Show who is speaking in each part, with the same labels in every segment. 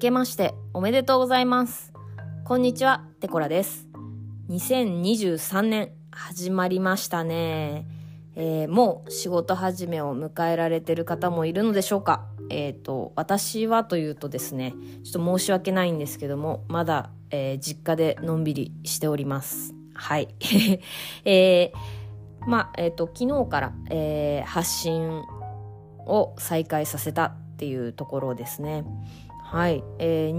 Speaker 1: けましておめでとうございます。こんにちは、テコラです。2023年始まりましたね。えーもう仕事始めを迎えられてる方もいるのでしょうかえっ、と、私はというとですね、ちょっと申し訳ないんですけども、まだ、えー実家でのんびりしております。はい。えーまあ、えっ、と、昨日から、えー発信を再開させたっていうところですね。はい。えー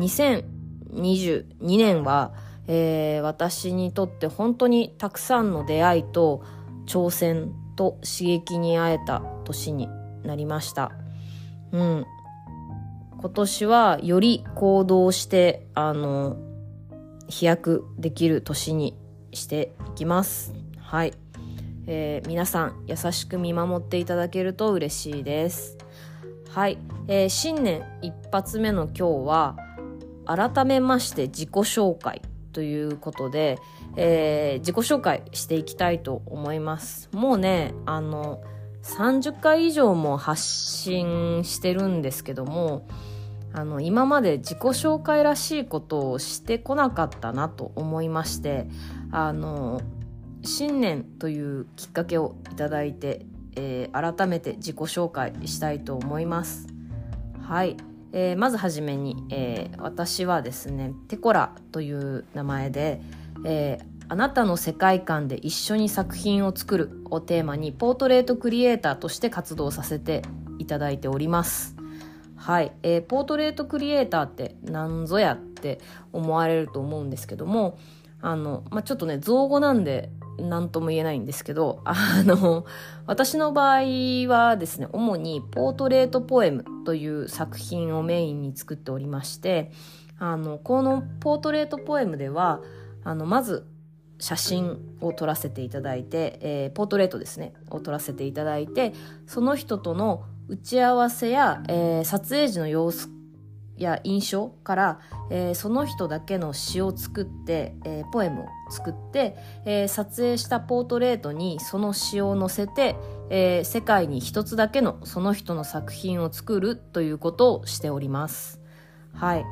Speaker 1: 2022年は、えー私にとって本当にたくさんの出会いと挑戦と刺激に会えた年になりました。うん。今年はより行動して、あの、飛躍できる年にしていきます。はい。えー皆さん優しく見守っていただけると嬉しいです。はい、えー新年一発目の今日は改めまして自己紹介ということで、えー自己紹介していきたいと思います。もうね、あの、30回以上も発信してるんですけども、あの、今まで自己紹介らしいことをしてこなかったなと思いまして、あの、新年というきっかけをいただいて、えー改めて自己紹介したいと思います。はい、えーまずはじめに、えー私はですねテコラという名前で、えーあなたの世界観で一緒に作品を作るをテーマにポートレートクリエイターとして活動させていただいております。はい、えーポートレートクリエイターって何ぞやって思われると思うんですけどもあの、まあ、ちょっとね造語なんで何とも言えないんですけどあの私の場合はですね主にポートレートポエムという作品をメインに作っておりましてあのこのポートレートポエムではあのまず写真を撮らせていただいて、えーポートレートですねを撮らせていただいてその人との打ち合わせや、えー撮影時の様子や印象から、えーその人だけの詩を作って、えーポエムを作って、えー撮影したポートレートにその詩を載せて、えー世界に一つだけのその人の作品を作るということをしております。はい。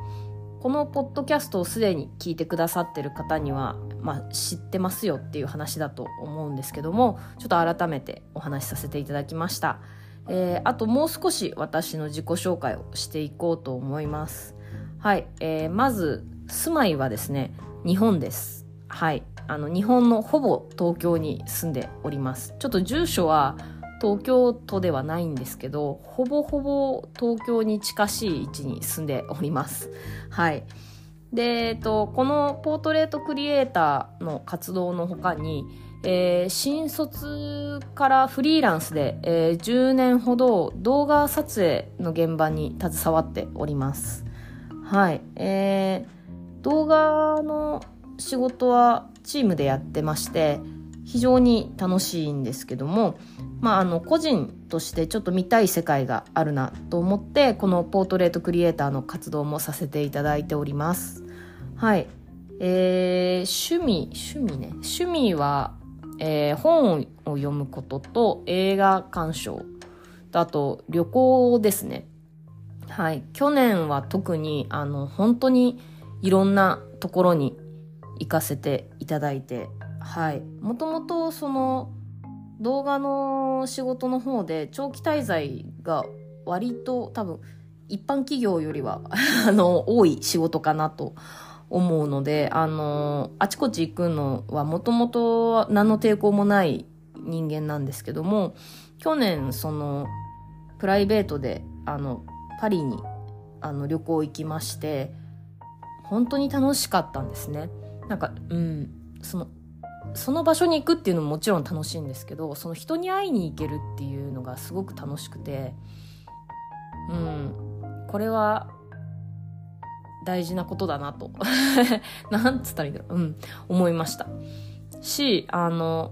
Speaker 1: このポッドキャストをすでに聞いてくださってる方には、まあ、知ってますよっていう話だと思うんですけどもちょっと改めてお話しさせていただきました、えーあともう少し私の自己紹介をしていこうと思います。はい、えーまず住まいはですね日本です。はいあの日本のほぼ東京に住んでおります。ちょっと住所は東京都ではないんですけどほぼほぼ東京に近しい位置に住んでおります。はい。で、えっと、このポートレートクリエイターの活動の他に、えー新卒からフリーランスで、えー10年ほど動画撮影の現場に携わっております。はい。えー動画の仕事はチームでやってまして、非常に楽しいんですけども、まあ、あの個人としてちょっと見たい世界があるなと思ってこのポートレートクリエイターの活動もさせていただいておりますはいえー、趣味趣味ね趣味は、えー本を読むことと映画鑑賞。とあと旅行ですね。はい。去年は特にあの本当にいろんなところに行かせていただいてはい。もともとその動画の仕事の方で長期滞在が割と多分一般企業よりは あの多い仕事かなと思うのであのあちこち行くのはもともと何の抵抗もない人間なんですけども去年そのプライベートであのパリにあの旅行行きまして本当に楽しかったんですね。なんかうんそのその場所に行くっていうのももちろん楽しいんですけどその人に会いに行けるっていうのがすごく楽しくてうんこれは大事なことだなと。なんつったらいいんだろう。うん。思いました。しあの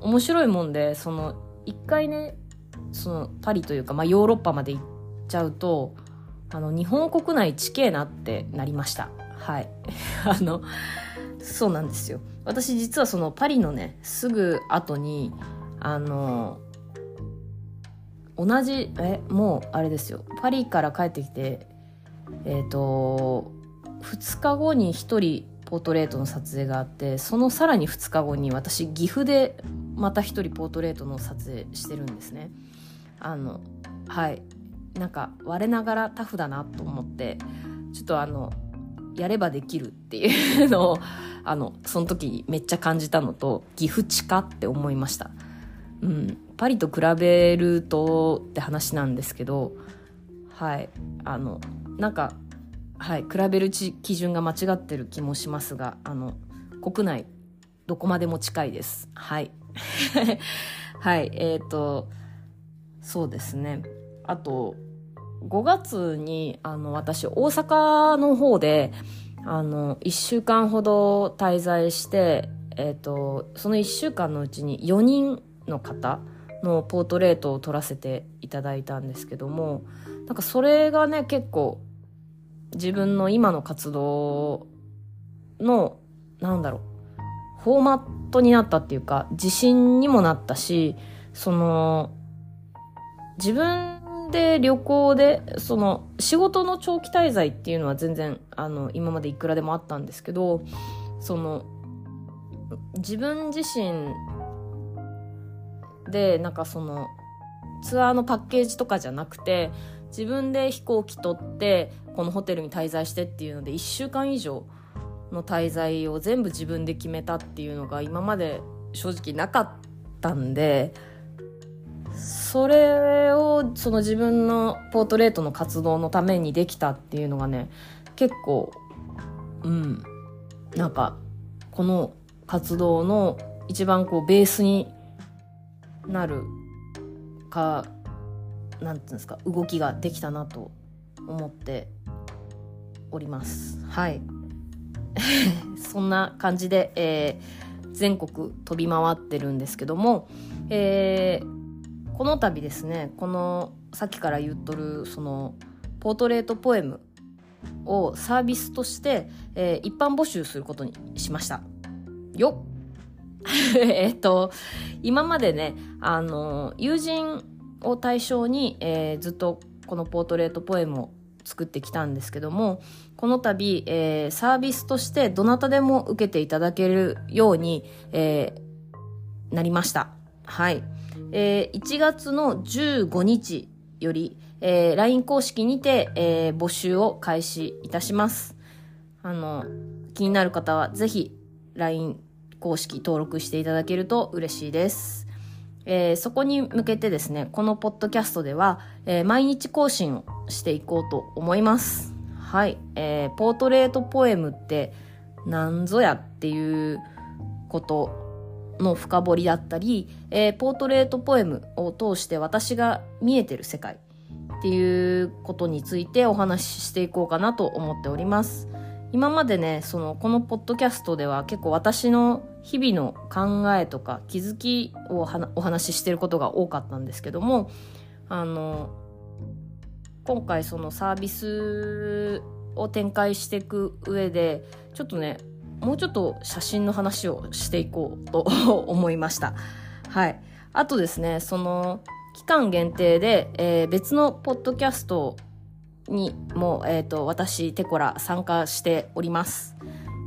Speaker 1: 面白いもんでその一回ねそのパリというか、まあ、ヨーロッパまで行っちゃうとあの日本国内地形なってなりました。はい。あのそうなんですよ。私実はそのパリのねすぐ後にあの同じえもうあれですよ。パリから帰ってきてえっ、ー、と2日後に1人ポートレートの撮影があってそのさらに2日後に私岐阜でまた1人ポートレートの撮影してるんですね。あのはい。なんか我ながらタフだなと思ってちょっとあのやればできるっていうのを あのその時めっちゃ感じたのと岐阜近って思いました。うん。パリと比べるとって話なんですけどはい。あのなんかはい比べる基準が間違ってる気もしますがあの国内どこまでも近いです。はい。はいえ、ー、とそうですね。あと5月にあの私大阪の方であの1週間ほど滞在して、えーと、その1週間のうちに4人の方のポートレートを撮らせていただいたんですけどもなんかそれがね結構自分の今の活動のなんだろうフォーマットになったっていうか自信にもなったしその自分で旅行でその仕事の長期滞在っていうのは全然あの今までいくらでもあったんですけどその自分自身でなんかそのツアーのパッケージとかじゃなくて自分で飛行機取ってこのホテルに滞在してっていうので1週間以上の滞在を全部自分で決めたっていうのが今まで正直なかったんでそれをその自分のポートレートの活動のためにできたっていうのがね結構うんなんかこの活動の一番こうベースになるかなんていうんですか動きができたなと思って。おります。はい。そんな感じで、えー、全国飛び回ってるんですけども、えー、この度ですねこのさっきから言っとるそのポートレートポエムをサービスとして、えー、一般募集することにしました。よっ。えっと今までねあの友人を対象に、えー、ずっとこのポートレートポエムを作ってきたんですけどもこの度、えー、サービスとしてどなたでも受けていただけるように、えー、なりましたはいえー、1月の15日より、えー、LINE 公式にて、えー、募集を開始いたします。あの、気になる方はぜひ LINE 公式登録していただけると嬉しいです。えー、そこに向けてですね、このポッドキャストでは、えー、毎日更新をしていこうと思います。はい。えー、ポートレートポエムって何ぞやっていうことの深掘りだったり、えー、ポートレートポエムを通して私が見えてる世界っていうことについてお話ししていこうかなと思っております。今までね、その、このポッドキャストでは結構私の日々の考えとか気づきをお話ししてることが多かったんですけども、あの、今回そのサービスを展開していく上で、ちょっとね、もうちょっと写真の話をしていこうと思いました。はい。あとですね、その、期間限定で、えー、別のポッドキャストにも、え、ー、と、私、テコラ参加しております。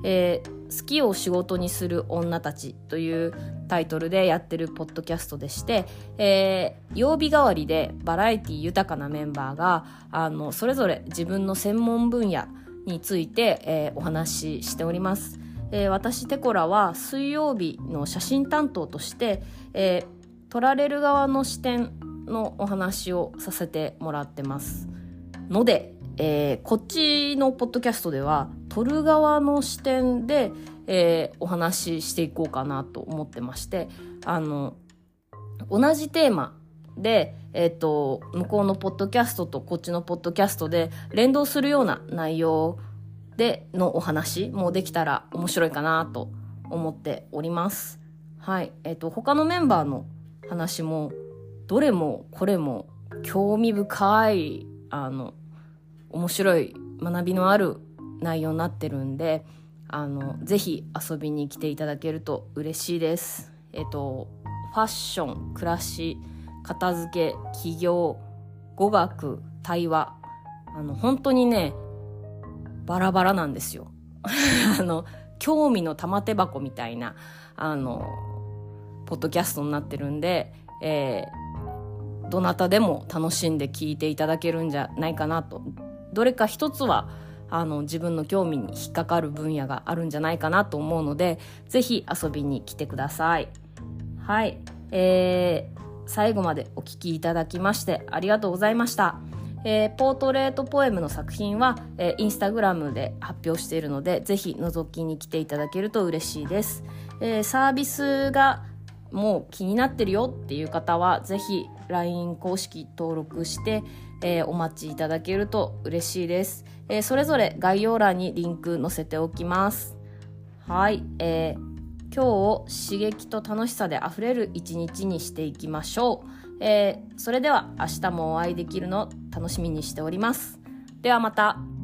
Speaker 1: えー、好きを仕事にする女たちというタイトルでやってるポッドキャストでして、えー、曜日代わりでバラエティ豊かなメンバーが、あの、それぞれ自分の専門分野について、えー、お話ししております。えー、私テコラは水曜日の写真担当として、えー、撮られる側の視点のお話をさせてもらってますので、えー、こっちのポッドキャストでは撮る側の視点で、えー、お話ししていこうかなと思ってましてあの同じテーマで、えっ、ー、と、向こうのポッドキャストとこっちのポッドキャストで連動するような内容でのお話もできたら面白いかなと思っております。はい。えっ、ー、と、他のメンバーの話も、どれもこれも興味深い、あの、面白い学びのある内容になってるんで、あの、ぜひ遊びに来ていただけると嬉しいです。えっ、と、ファッション、暮らし、片付け、起業、語学、対話。あの、本当にね、バラバラなんですよ。あの、興味の玉手箱みたいな、あの、ポッドキャストになってるんで、えー、どなたでも楽しんで聞いていただけるんじゃないかなと。どれか一つは、あの、自分の興味に引っかかる分野があるんじゃないかなと思うので、ぜひ遊びに来てください。はい。えー、最後までお聴きいただきましてありがとうございました。えー、ポートレートポエムの作品は、えー、インスタグラムで発表しているので、ぜひ覗きに来ていただけると嬉しいです。えー、サービスがもう気になってるよっていう方は、ぜひ LINE 公式登録して、えー、お待ちいただけると嬉しいです。えー、それぞれ概要欄にリンク載せておきます。はい、えー、今日を刺激と楽しさであふれる一日にしていきましょう。えー、それでは明日もお会いできるの楽しみにしております。ではまた。